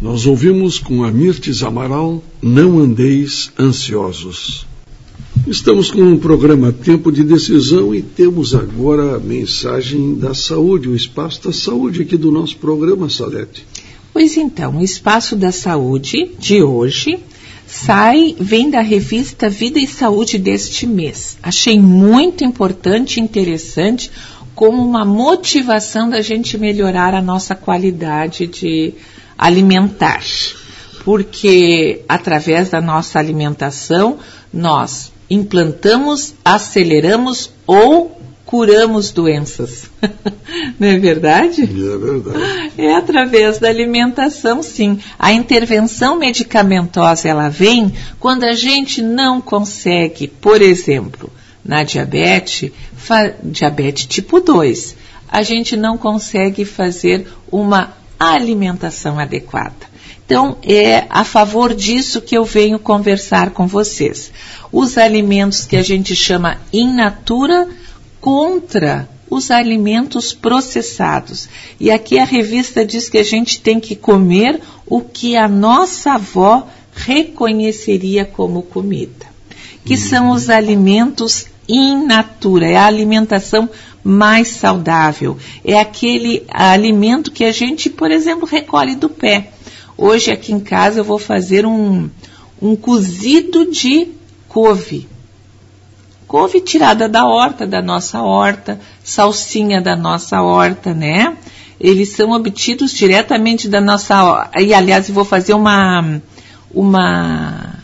Nós ouvimos com a Mirtes Amaral, Não Andeis Ansiosos. Estamos com um programa Tempo de Decisão e temos agora a mensagem da saúde, o espaço da saúde aqui do nosso programa, Salete. Pois então, o espaço da saúde de hoje sai, vem da revista Vida e Saúde deste mês. Achei muito importante e interessante como uma motivação da gente melhorar a nossa qualidade de alimentar. Porque através da nossa alimentação nós implantamos, aceleramos ou curamos doenças. Não é verdade? É verdade. É através da alimentação, sim. A intervenção medicamentosa ela vem quando a gente não consegue, por exemplo, na diabetes, diabetes tipo 2, a gente não consegue fazer uma alimentação adequada. Então, é a favor disso que eu venho conversar com vocês. Os alimentos que a gente chama in natura contra os alimentos processados. E aqui a revista diz que a gente tem que comer o que a nossa avó reconheceria como comida, que são os alimentos in natura, é a alimentação mais saudável. É aquele alimento que a gente, por exemplo, recolhe do pé. Hoje aqui em casa eu vou fazer um, um cozido de couve. Couve tirada da horta, da nossa horta, salsinha da nossa horta, né? Eles são obtidos diretamente da nossa. E aliás, eu vou fazer uma uma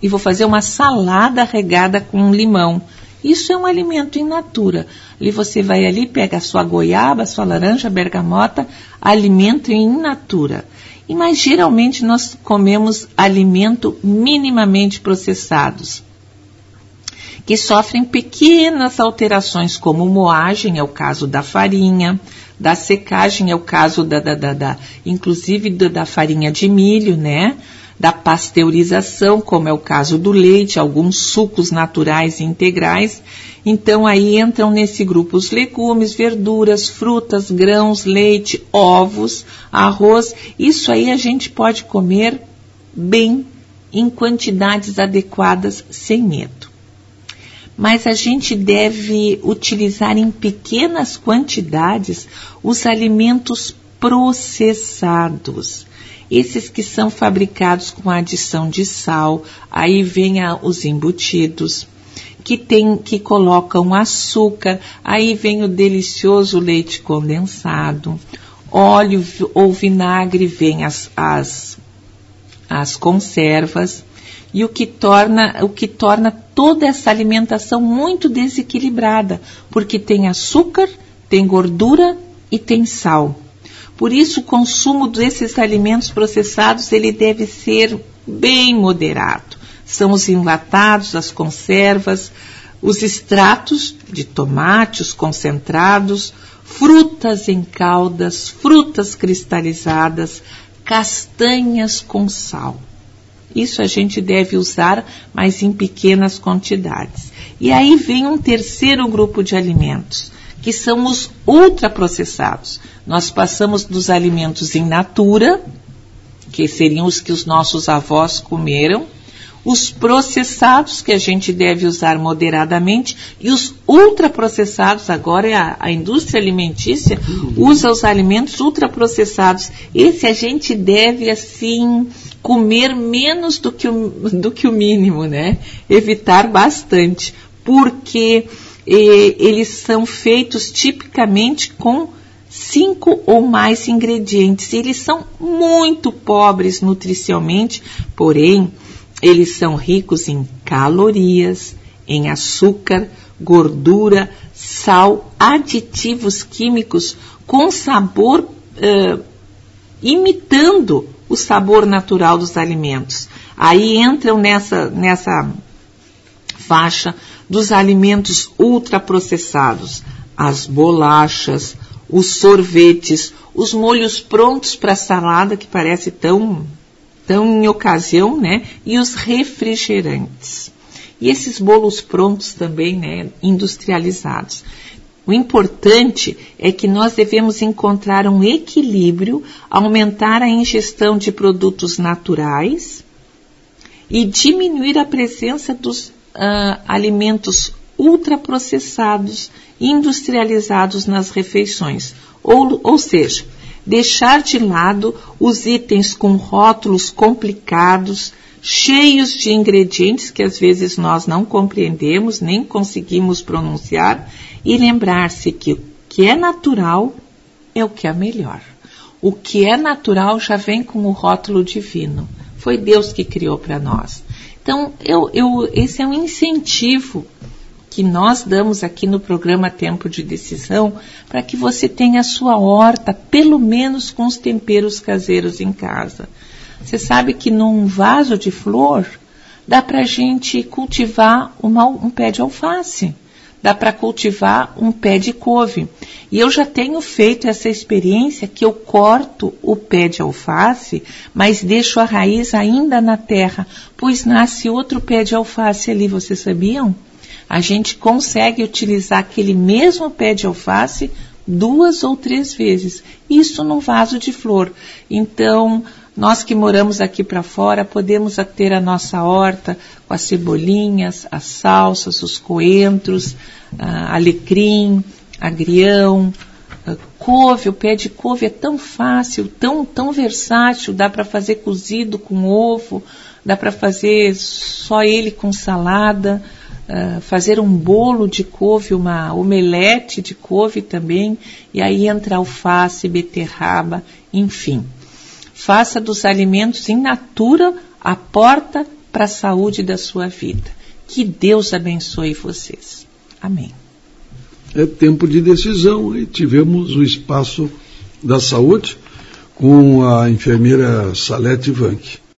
e vou fazer uma salada regada com limão. Isso é um alimento in natura. Ali você vai ali, pega a sua goiaba, a sua laranja, a bergamota, alimento in natura. E mas geralmente nós comemos alimento minimamente processados, que sofrem pequenas alterações, como moagem, é o caso da farinha, da secagem, é o caso da, da, da, da inclusive da, da farinha de milho, né? Da pasteurização, como é o caso do leite, alguns sucos naturais e integrais. Então aí entram nesse grupo os legumes, verduras, frutas, grãos, leite, ovos, arroz. Isso aí a gente pode comer bem em quantidades adequadas sem medo. Mas a gente deve utilizar em pequenas quantidades os alimentos processados esses que são fabricados com adição de sal, aí vem a, os embutidos, que tem, que colocam açúcar, aí vem o delicioso leite condensado, óleo ou vinagre, vem as, as, as conservas, e o que torna, o que torna toda essa alimentação muito desequilibrada, porque tem açúcar, tem gordura e tem sal. Por isso, o consumo desses alimentos processados ele deve ser bem moderado. São os enlatados, as conservas, os extratos de tomate, os concentrados, frutas em caldas, frutas cristalizadas, castanhas com sal. Isso a gente deve usar, mas em pequenas quantidades. E aí vem um terceiro grupo de alimentos, que são os ultraprocessados. Nós passamos dos alimentos in natura, que seriam os que os nossos avós comeram, os processados, que a gente deve usar moderadamente, e os ultraprocessados, agora é a, a indústria alimentícia usa os alimentos ultraprocessados. Esse a gente deve, assim, comer menos do que o, do que o mínimo, né? Evitar bastante, porque eh, eles são feitos tipicamente com cinco ou mais ingredientes. Eles são muito pobres nutricionalmente, porém, eles são ricos em calorias, em açúcar, gordura, sal, aditivos químicos com sabor uh, imitando o sabor natural dos alimentos. Aí entram nessa, nessa faixa dos alimentos ultraprocessados, as bolachas, os sorvetes, os molhos prontos para salada, que parece tão, tão em ocasião, né? E os refrigerantes. E esses bolos prontos também, né? Industrializados. O importante é que nós devemos encontrar um equilíbrio, aumentar a ingestão de produtos naturais e diminuir a presença dos uh, alimentos ultraprocessados, industrializados nas refeições. Ou, ou seja, deixar de lado os itens com rótulos complicados, cheios de ingredientes que às vezes nós não compreendemos, nem conseguimos pronunciar, e lembrar-se que o que é natural é o que é melhor. O que é natural já vem com o rótulo divino. Foi Deus que criou para nós. Então, eu, eu, esse é um incentivo que nós damos aqui no programa Tempo de Decisão para que você tenha a sua horta, pelo menos com os temperos caseiros em casa. Você sabe que num vaso de flor dá para a gente cultivar uma, um pé de alface, dá para cultivar um pé de couve. E eu já tenho feito essa experiência que eu corto o pé de alface, mas deixo a raiz ainda na terra, pois nasce outro pé de alface ali, vocês sabiam? A gente consegue utilizar aquele mesmo pé de alface duas ou três vezes. Isso num vaso de flor. Então, nós que moramos aqui para fora podemos ter a nossa horta com as cebolinhas, as salsas, os coentros, alecrim, agrião, couve, o pé de couve é tão fácil, tão, tão versátil, dá para fazer cozido com ovo, dá para fazer só ele com salada, fazer um bolo de couve, uma omelete de couve também, e aí entra alface, beterraba, enfim. Faça dos alimentos in natura a porta para a saúde da sua vida. Que Deus abençoe vocês. Amém. É tempo de decisão e tivemos o espaço da saúde com a enfermeira Salete Vanck.